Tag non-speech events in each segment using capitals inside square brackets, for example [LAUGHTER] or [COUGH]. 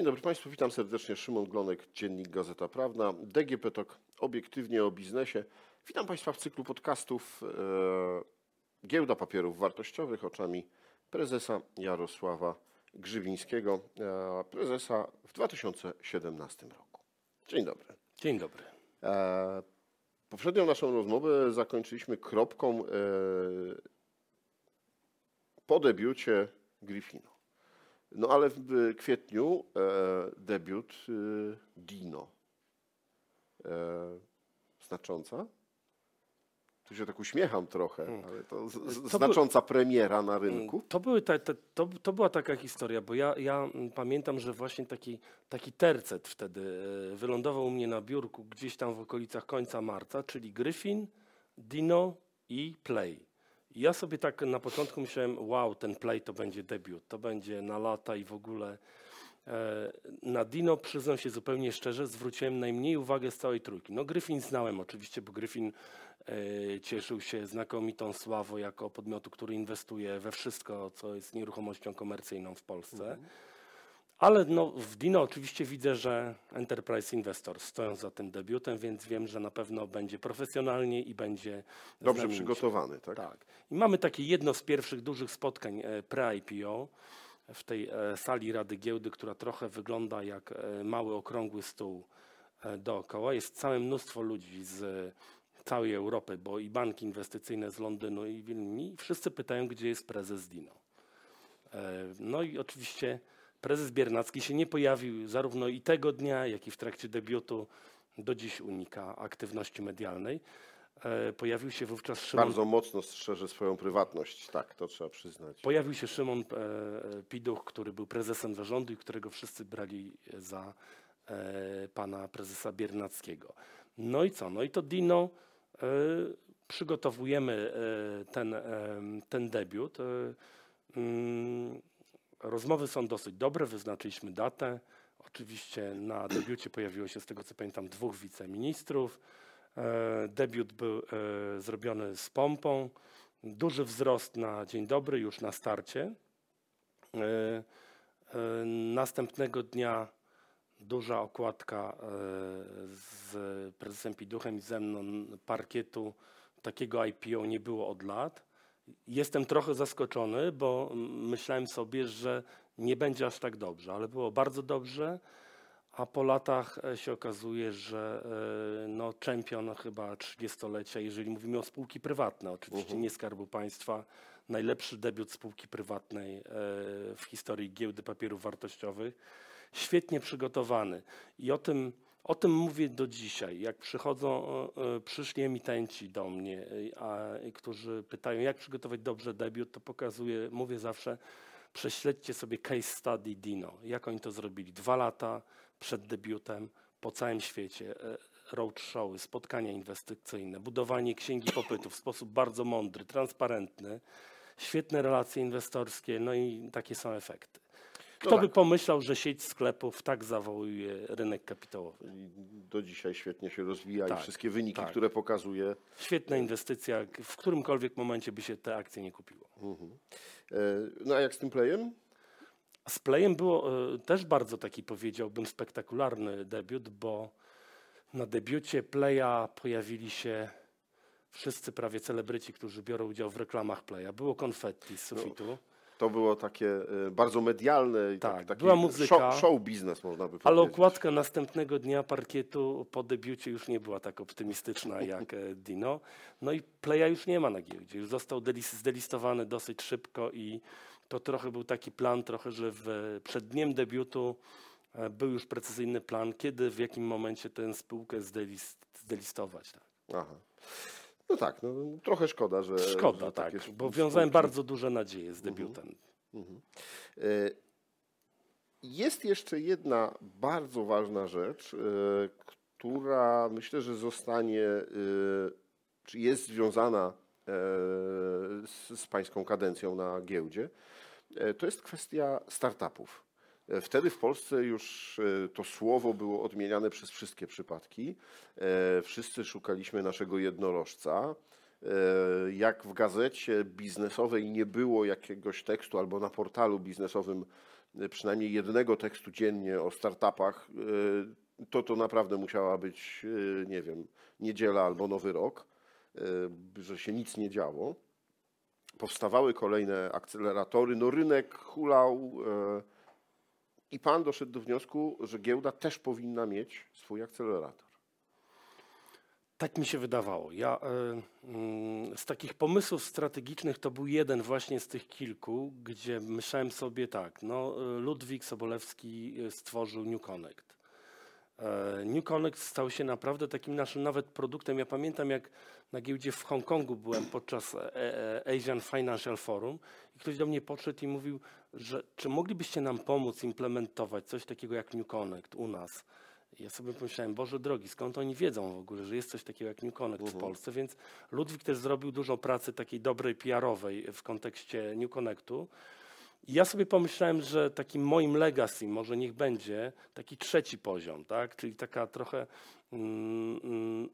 Dzień dobry Państwu, witam serdecznie. Szymon Glonek, Dziennik Gazeta Prawna. DGP TOK, obiektywnie o biznesie. Witam Państwa w cyklu podcastów e, Giełda Papierów Wartościowych oczami prezesa Jarosława Grzywińskiego, e, prezesa w 2017 roku. Dzień dobry. Dzień dobry. E, poprzednią naszą rozmowę zakończyliśmy kropką e, po debiucie Griffinu. No ale w kwietniu e, debiut e, Dino. E, znacząca? Tu się tak uśmiecham trochę, ale to, To znacząca premiera na rynku. To, były to, to była taka historia, bo ja, ja mm, pamiętam, że właśnie taki, taki tercet wtedy e, wylądował u mnie na biurku gdzieś tam w okolicach końca marca, czyli Gryfin, Dino i Play. Ja sobie tak na początku myślałem, wow, ten Play to będzie debiut, to będzie na lata i w ogóle. E, Na Dino, przyznam się zupełnie szczerze, zwróciłem najmniej uwagę z całej trójki. No Gryfin znałem oczywiście, bo Gryfin e, cieszył się znakomitą sławą jako podmiotu, który inwestuje we wszystko, co jest nieruchomością komercyjną w Polsce. Ale no, w Dino oczywiście widzę, że Enterprise Investors stoją za tym debiutem, więc wiem, że na pewno będzie profesjonalnie i będzie Dobrze znamienicie. przygotowany, tak? Tak. I mamy takie jedno z pierwszych dużych spotkań e, pre-IPO w tej e, sali Rady Giełdy, która trochę wygląda jak e, mały okrągły stół dookoła. Jest całe mnóstwo ludzi z całej Europy, bo i banki inwestycyjne z Londynu i Wilni. Wszyscy pytają, gdzie jest prezes Dino. No i oczywiście prezes Biernacki się nie pojawił zarówno i tego dnia, jak i w trakcie debiutu. Do dziś unika aktywności medialnej. E, Pojawił się wówczas Szymon Bardzo mocno strzeże swoją prywatność, tak, to trzeba przyznać. Pojawił się Szymon e, Piduch, który był prezesem zarządu i którego wszyscy brali za e, pana prezesa Biernackiego. No i co? No i to Dino przygotowujemy ten, ten debiut. Rozmowy są dosyć dobre, wyznaczyliśmy datę. Oczywiście na debiucie pojawiło się z tego co pamiętam dwóch wiceministrów. E, Debiut był e, zrobiony z pompą. Duży wzrost na dzień dobry już na starcie. E, Następnego dnia duża okładka z prezesem Piduchem i ze mną parkietu. Takiego IPO nie było od lat. Jestem trochę zaskoczony, bo myślałem sobie, że nie będzie aż tak dobrze, ale było bardzo dobrze. A po latach e, się okazuje, że e, no, czempion chyba 30-lecia, jeżeli mówimy o spółki prywatne, oczywiście nie Skarbu Państwa, najlepszy debiut spółki prywatnej e, w historii giełdy papierów wartościowych, świetnie przygotowany. I o tym, o tym mówię do dzisiaj. Jak przychodzą, e, e, przyszli emitenci do mnie, e, a, którzy pytają, jak przygotować dobrze debiut, to pokazuję, mówię zawsze, prześledźcie sobie case study Dino. Jak oni to zrobili? Dwa lata przed debiutem po całym świecie. Roadshowy, spotkania inwestycyjne, budowanie księgi popytu w sposób bardzo mądry, transparentny, świetne relacje inwestorskie, no i takie są efekty. Kto tak. by pomyślał, że sieć sklepów tak zawołuje rynek kapitałowy? Do dzisiaj świetnie się rozwija Tak, i wszystkie wyniki, tak. które pokazuje. Świetna inwestycja, w którymkolwiek momencie by się te akcje nie kupiło. E, No a jak z tym playem? Z Playem było e, też bardzo taki, powiedziałbym, spektakularny debiut, bo na debiucie Playa pojawili się wszyscy prawie celebryci, którzy biorą udział w reklamach Playa. Było konfetti z sufitu, To było takie e, bardzo medialne i Tak, tak, taki była muzyka. show, show biznes, można by ale powiedzieć. okładka następnego dnia parkietu po debiucie już nie była tak optymistyczna jak e, Dino. No i Playa już nie ma na giełdzie, już został delis- zdelistowany dosyć szybko i to trochę był taki plan, trochę, że w, przed dniem debiutu e, był już precyzyjny plan, kiedy, w jakim momencie tę spółkę zdelist, zdelistować. Tak. Aha. No tak, no, trochę szkoda, że. Szkoda, że tak, takie bo wiążałem bardzo duże nadzieje z debiutem. E, Jest jeszcze jedna bardzo ważna rzecz, e, która myślę, że zostanie, e, czy jest związana z, z pańską kadencją na giełdzie. To jest kwestia startupów. Wtedy w Polsce już e, to słowo było odmieniane przez wszystkie przypadki. E, Wszyscy szukaliśmy naszego jednorożca. E, Jak w gazecie biznesowej nie było jakiegoś tekstu albo na portalu biznesowym przynajmniej jednego tekstu dziennie o startupach, to to naprawdę musiała być, nie wiem, niedziela albo nowy rok, że się nic nie działo. Powstawały kolejne akceleratory, no rynek hulał i pan doszedł do wniosku, że giełda też powinna mieć swój akcelerator. Tak mi się wydawało. Ja e, mm, z takich pomysłów strategicznych to był jeden właśnie z tych kilku, gdzie myślałem sobie tak, no e, Ludwik Sobolewski e, stworzył New Connect. New Connect stał się naprawdę takim naszym nawet produktem. Ja pamiętam jak na giełdzie w Hongkongu byłem podczas e, e, Asian Financial Forum i ktoś do mnie podszedł i mówił, że czy moglibyście nam pomóc implementować coś takiego jak New Connect u nas. Ja sobie pomyślałem, Boże drogi, skąd oni wiedzą w ogóle, że jest coś takiego jak New Connect w Polsce, więc Ludwik też zrobił dużo pracy takiej dobrej PR-owej w kontekście New Connectu. I ja sobie pomyślałem, że takim moim legacy może niech będzie taki trzeci poziom, tak? czyli taka trochę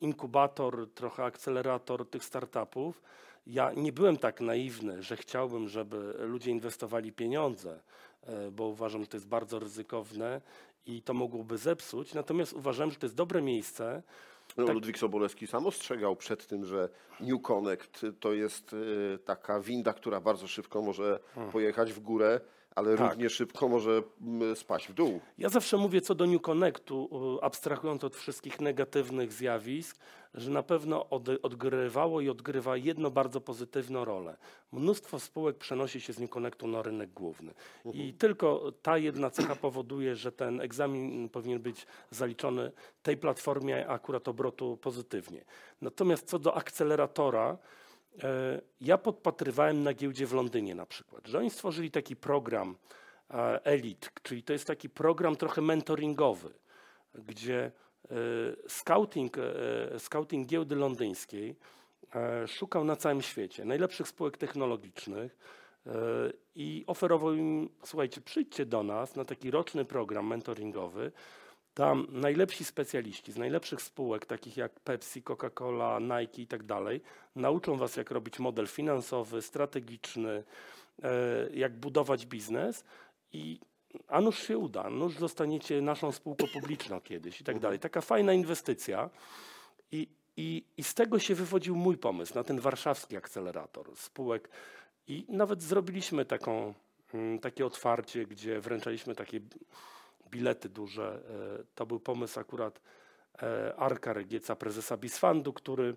inkubator, trochę akcelerator tych startupów. Ja nie byłem tak naiwny, że chciałbym, żeby ludzie inwestowali pieniądze, e, bo uważam, że to jest bardzo ryzykowne i to mogłoby zepsuć. Natomiast uważam, że to jest dobre miejsce. No, Tak. Ludwik Sobolewski sam ostrzegał przed tym, że New Connect to jest y, taka winda, która bardzo szybko może pojechać w górę, ale Tak. równie szybko może mm, spaść w dół. Ja zawsze mówię co do New Connectu, abstrahując od wszystkich negatywnych zjawisk, że na pewno od, odgrywało i odgrywa jedno bardzo pozytywną rolę. Mnóstwo spółek przenosi się z New Connectu na rynek główny. I tylko ta jedna cecha powoduje, że ten egzamin powinien być zaliczony tej platformie akurat obrotu pozytywnie. Natomiast co do akceleratora, Ja podpatrywałem na giełdzie w Londynie na przykład, że oni stworzyli taki program e, Elite, czyli to jest taki program trochę mentoringowy, gdzie e, scouting, e, scouting giełdy londyńskiej e, szukał na całym świecie najlepszych spółek technologicznych e, i oferował im, słuchajcie, przyjdźcie do nas na taki roczny program mentoringowy, tam najlepsi specjaliści z najlepszych spółek, takich jak Pepsi, Coca-Cola, Nike i tak dalej, nauczą Was, jak robić model finansowy, strategiczny, e, jak budować biznes i a nuż się uda, nuż zostaniecie naszą spółką publiczną kiedyś i tak dalej. Taka fajna inwestycja. I, i, I z tego się wywodził mój pomysł na ten warszawski akcelerator spółek. I nawet zrobiliśmy taką, mm, takie otwarcie, gdzie wręczaliśmy takie bilety duże. E, To był pomysł akurat e, Arka Regieca, prezesa Bisfandu, który,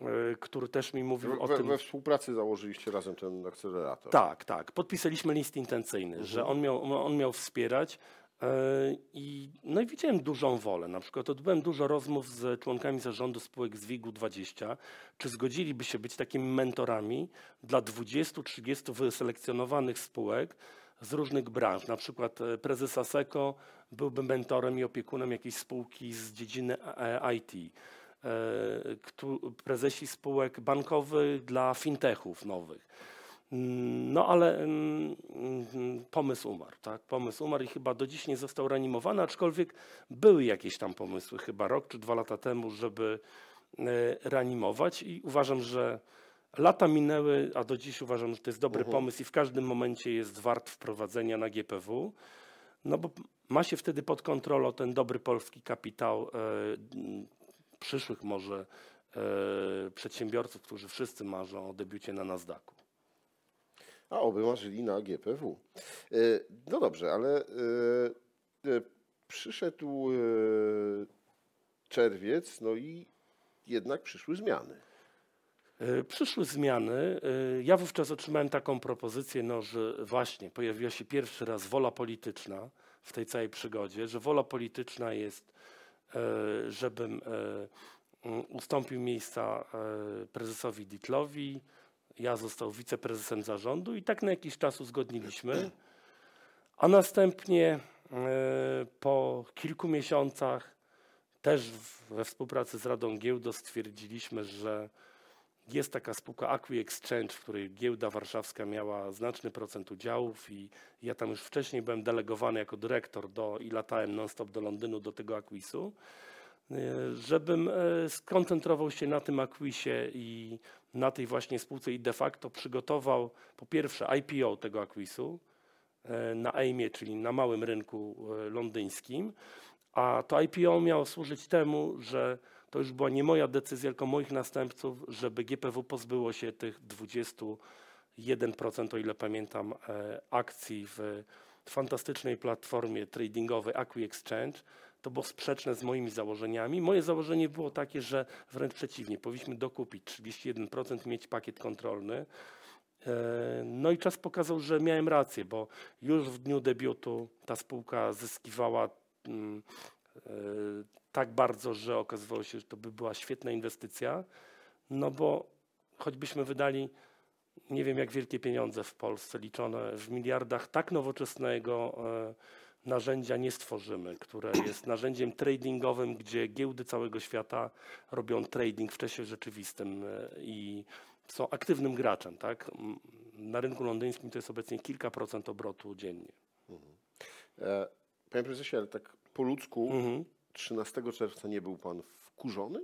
e, który też mi mówił o We, tym. we współpracy założyliście razem ten akcelerator. Tak, tak. Podpisaliśmy list intencyjny, że on miał, on miał wspierać. I, no i widziałem dużą wolę. Na przykład odbyłem dużo rozmów z członkami zarządu spółek z WIG-20, czy zgodziliby się być takimi mentorami dla 20-30 wyselekcjonowanych spółek z różnych branż. Na przykład e, prezes ASECO byłby mentorem i opiekunem jakiejś spółki z dziedziny e, IT. E, któ- Prezesi spółek bankowych dla fintechów nowych. Mm, No ale mm, mm, pomysł umarł, tak? Pomysł umarł i chyba do dziś nie został reanimowany, aczkolwiek były jakieś tam pomysły, chyba rok czy dwa lata temu, żeby reanimować i uważam, że lata minęły, a do dziś uważam, że to jest dobry pomysł i w każdym momencie jest wart wprowadzenia na GPW, no bo ma się wtedy pod kontrolą ten dobry polski kapitał e, przyszłych może e, przedsiębiorców, którzy wszyscy marzą o debiucie na Nasdaqu. A oby marzyli na GPW. E, No dobrze, ale e, e, przyszedł e, czerwiec, no i jednak przyszły zmiany. E, Przyszły zmiany. E, Ja wówczas otrzymałem taką propozycję, no, że właśnie pojawiła się pierwszy raz wola polityczna w tej całej przygodzie, że wola polityczna jest, e, żebym ustąpił miejsca prezesowi Ditlowi. Ja został wiceprezesem zarządu i tak na jakiś czas uzgodniliśmy. A następnie po kilku miesiącach też we współpracy z Radą Giełdo stwierdziliśmy, że jest taka spółka Acqui Exchange, w której giełda warszawska miała znaczny procent udziałów i ja tam już wcześniej byłem delegowany jako dyrektor do, i latałem non-stop do Londynu do tego Acquisu, e, żebym e, skoncentrował się na tym Acquisie i na tej właśnie spółce i de facto przygotował po pierwsze IPO tego Acquisu, e, na AIM-ie, czyli na małym rynku londyńskim. A to IPO miało służyć temu, że to już była nie moja decyzja, tylko moich następców, żeby GPW pozbyło się tych 21%, o ile pamiętam, e, akcji w fantastycznej platformie tradingowej Acqui Exchange. To było sprzeczne z moimi założeniami. Moje założenie było takie, że wręcz przeciwnie, powinniśmy dokupić 31%, mieć pakiet kontrolny. E, No i czas pokazał, że miałem rację, bo już w dniu debiutu ta spółka zyskiwała mm, tak bardzo, że okazywało się, że to by była świetna inwestycja, no bo choćbyśmy wydali nie wiem jak wielkie pieniądze w Polsce, liczone w miliardach, tak nowoczesnego e, narzędzia nie stworzymy, które jest [COUGHS] narzędziem tradingowym, gdzie giełdy całego świata robią trading w czasie rzeczywistym e, i są aktywnym graczem. Tak? Na rynku londyńskim to jest obecnie kilka procent obrotu dziennie. E, Panie prezesie, ale tak po ludzku Mhm. 13 czerwca nie był pan wkurzony?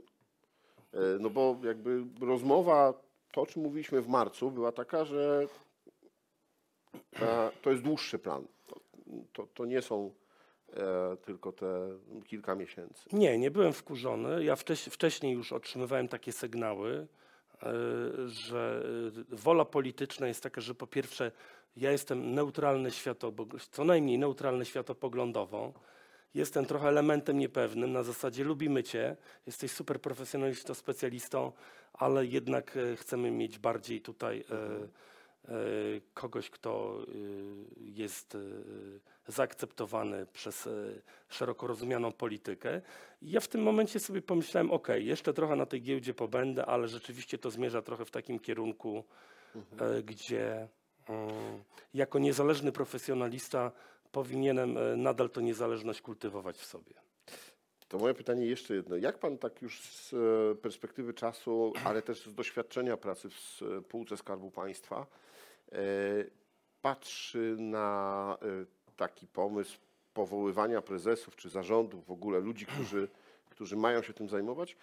E, No bo jakby rozmowa, to o czym mówiliśmy w marcu, była taka, że to jest dłuższy plan. To, to, nie są e, tylko te kilka miesięcy. Nie, nie byłem wkurzony. Ja wcześ, wcześniej już otrzymywałem takie sygnały, e, że wola polityczna jest taka, że po pierwsze ja jestem neutralny światopog- co najmniej neutralny światopoglądowo. Jestem trochę elementem niepewnym, na zasadzie lubimy cię, jesteś super profesjonalistą, specjalistą, ale jednak e, chcemy mieć bardziej tutaj e, e, kogoś, kto e, jest e, zaakceptowany przez szeroko rozumianą politykę. I ja w tym momencie sobie pomyślałem, ok, jeszcze trochę na tej giełdzie pobędę, ale rzeczywiście to zmierza trochę w takim kierunku, e, gdzie mm, jako niezależny profesjonalista powinienem e, nadal tą niezależność kultywować w sobie. To moje pytanie jeszcze jedno. Jak pan tak już z e, perspektywy czasu, ale też z doświadczenia pracy w spółce Skarbu Państwa e, patrzy na e, taki pomysł powoływania prezesów czy zarządów, w ogóle ludzi, którzy, którzy mają się tym zajmować?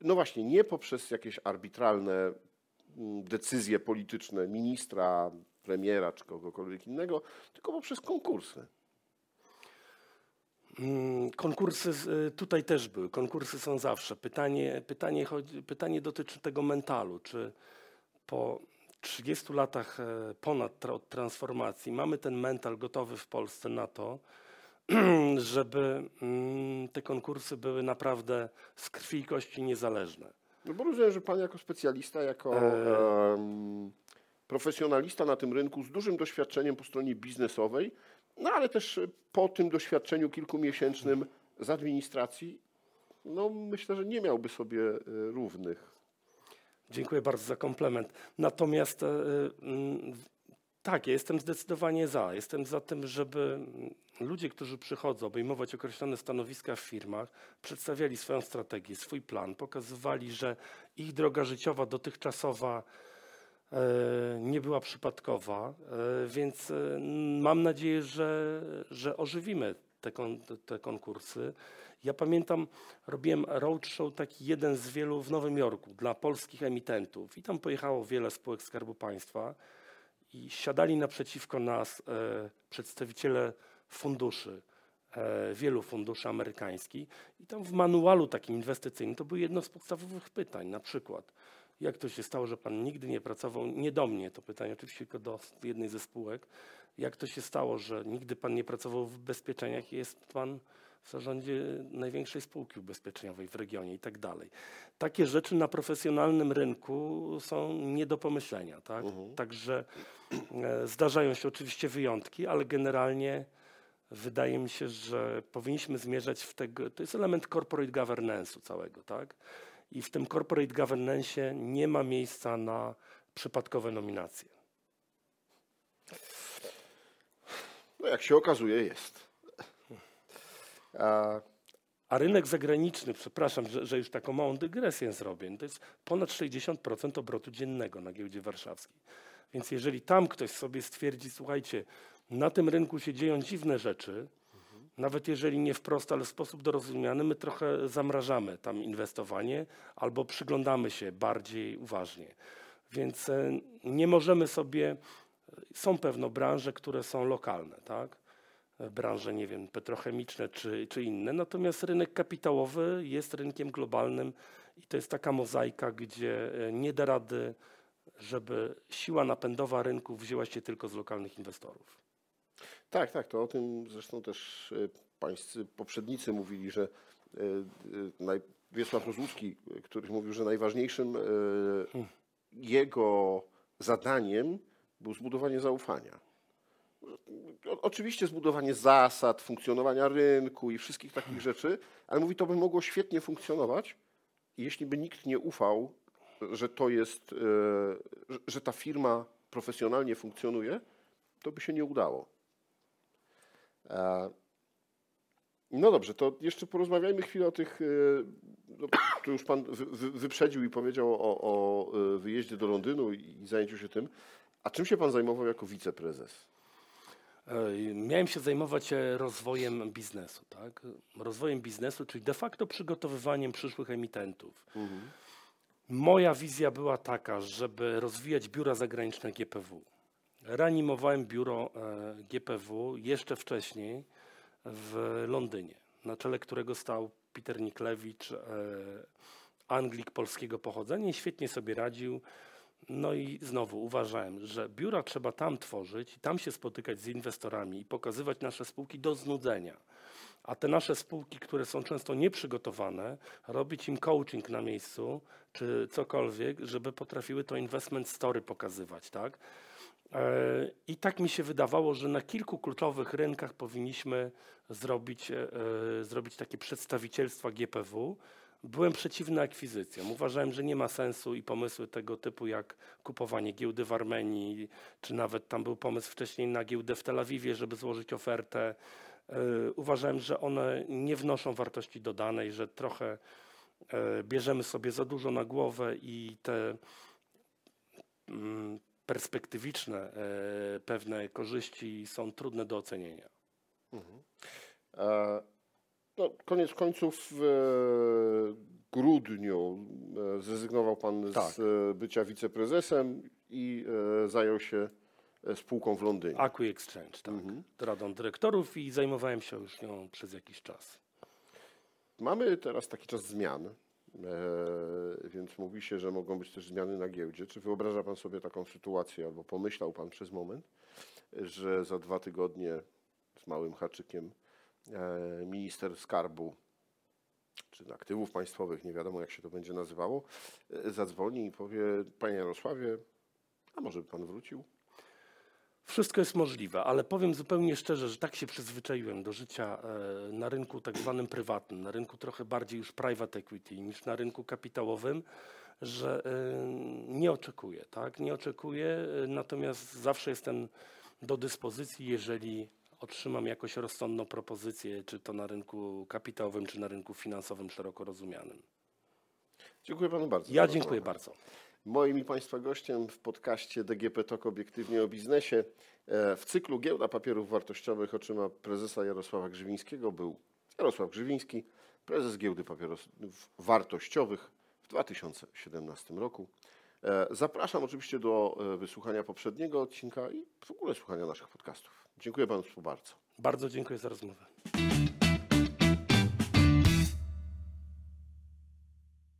No właśnie, nie poprzez jakieś arbitralne mm, decyzje polityczne ministra, premiera czy kogokolwiek innego, tylko poprzez konkursy. Mm, Konkursy y, tutaj też były. Konkursy są zawsze. Pytanie, pytanie, pytanie dotyczy tego mentalu. Czy po 30 latach e, ponad od transformacji mamy ten mental gotowy w Polsce na to, [CLEARS THROAT] żeby mm, te konkursy były naprawdę z krwi i kości niezależne? No bo rozumiem, że pan jako specjalista, jako E. profesjonalista na tym rynku z dużym doświadczeniem po stronie biznesowej, no ale też po tym doświadczeniu kilkumiesięcznym z administracji, no myślę, że nie miałby sobie e, równych. Dziękuję bardzo za komplement. Natomiast e, tak, ja jestem zdecydowanie za. Jestem za tym, żeby ludzie, którzy przychodzą, obejmować określone stanowiska w firmach, przedstawiali swoją strategię, swój plan, pokazywali, że ich droga życiowa dotychczasowa nie była przypadkowa, e, więc e, mam nadzieję, że, że ożywimy te, kon, te konkursy. Ja pamiętam, robiłem roadshow taki jeden z wielu w Nowym Jorku dla polskich emitentów i tam pojechało wiele spółek Skarbu Państwa i siadali naprzeciwko nas e, przedstawiciele funduszy, e, wielu funduszy amerykańskich i tam w manualu takim inwestycyjnym to było jedno z podstawowych pytań, na przykład jak to się stało, że pan nigdy nie pracował, nie do mnie to pytanie, oczywiście tylko do jednej ze spółek, jak to się stało, że nigdy pan nie pracował w ubezpieczeniach i jest pan w zarządzie największej spółki ubezpieczeniowej w regionie i tak dalej. Takie rzeczy na profesjonalnym rynku są nie do pomyślenia. Tak? Także e, zdarzają się oczywiście wyjątki, ale generalnie wydaje mi się, że powinniśmy zmierzać w tego, to jest element corporate governance'u całego, tak? I w tym corporate governance nie ma miejsca na przypadkowe nominacje. No jak się okazuje, jest. A, A rynek zagraniczny, przepraszam, że, że już taką małą dygresję zrobię, to jest ponad 60% obrotu dziennego na giełdzie warszawskiej. Więc jeżeli tam ktoś sobie stwierdzi, słuchajcie, na tym rynku się dzieją dziwne rzeczy, nawet jeżeli nie wprost, ale w sposób dorozumiany, my trochę zamrażamy tam inwestowanie albo przyglądamy się bardziej uważnie. Więc e, nie możemy sobie Są pewno branże, które są lokalne, tak? E, Branże, nie wiem, petrochemiczne czy, czy inne. Natomiast rynek kapitałowy jest rynkiem globalnym i to jest taka mozaika, gdzie e, nie da rady, żeby siła napędowa rynku wzięła się tylko z lokalnych inwestorów. Tak, tak, to o tym zresztą też e, pańscy poprzednicy mówili, że e, e, naj- Wiesław Rozłucki, e, który mówił, że najważniejszym jego zadaniem było zbudowanie zaufania. Oczywiście zbudowanie zasad, funkcjonowania rynku i wszystkich takich rzeczy, ale mówi, to by mogło świetnie funkcjonować, jeśli by nikt nie ufał, że to jest, że ta firma profesjonalnie funkcjonuje, to by się nie udało. E, No dobrze, to jeszcze porozmawiajmy chwilę o tych. e, No, tu już pan wy- wy- wyprzedził i powiedział o, o e, wyjeździe do Londynu i zajęciu się tym. A czym się pan zajmował jako wiceprezes? Miałem się zajmować rozwojem biznesu, tak? Rozwojem biznesu, czyli de facto przygotowywaniem przyszłych emitentów. Moja wizja była taka, żeby rozwijać biura zagraniczne GPW. Reanimowałem biuro e, GPW jeszcze wcześniej w Londynie, na czele którego stał Peter Niklewicz, e, Anglik polskiego pochodzenia i świetnie sobie radził. No i znowu uważałem, że biura trzeba tam tworzyć, tam się spotykać z inwestorami i pokazywać nasze spółki do znudzenia. A te nasze spółki, które są często nieprzygotowane, robić im coaching na miejscu, czy cokolwiek, żeby potrafiły to investment story pokazywać, tak? E, I tak mi się wydawało, że na kilku kluczowych rynkach powinniśmy zrobić, e, e, zrobić takie przedstawicielstwa GPW. Byłem przeciwny akwizycjom. Uważałem, że nie ma sensu i pomysły tego typu jak kupowanie giełdy w Armenii, czy nawet tam był pomysł wcześniej na giełdę w Tel Awiwie, żeby złożyć ofertę. Uważałem, że one nie wnoszą wartości dodanej, że trochę bierzemy sobie za dużo na głowę i te mm, perspektywiczne e, pewne korzyści są trudne do ocenienia. E, No, koniec końców w e, grudniu e, zrezygnował pan Tak. z bycia wiceprezesem i zajął się spółką w Londynie. Acqui Exchange, tak. Radą dyrektorów i zajmowałem się już nią przez jakiś czas. Mamy teraz taki czas zmian, więc mówi się, że mogą być też zmiany na giełdzie. Czy wyobraża Pan sobie taką sytuację, albo pomyślał Pan przez moment, że za dwa tygodnie z małym haczykiem e, minister skarbu czy aktywów państwowych, nie wiadomo jak się to będzie nazywało, e, zadzwoni i powie, Panie Jarosławie, a może by Pan wrócił? Wszystko jest możliwe, ale powiem zupełnie szczerze, że tak się przyzwyczaiłem do życia e, na rynku tak zwanym prywatnym, na rynku trochę bardziej już private equity niż na rynku kapitałowym, że e, nie oczekuję, tak? Nie oczekuję, e, natomiast zawsze jestem do dyspozycji, jeżeli otrzymam jakoś rozsądną propozycję, czy to na rynku kapitałowym, czy na rynku finansowym szeroko rozumianym. Dziękuję Panu bardzo. Ja dziękuję bardzo. Moim i Państwa gościem w podcaście DGP TOK Obiektywnie o Biznesie e, w cyklu Giełda Papierów Wartościowych oczyma prezesa Jarosława Grzywińskiego był Jarosław Grzywiński, prezes Giełdy Papierów Wartościowych w 2017 roku. E, Zapraszam oczywiście do e, wysłuchania poprzedniego odcinka i w ogóle słuchania naszych podcastów. Dziękuję Państwu bardzo. Bardzo dziękuję za rozmowę.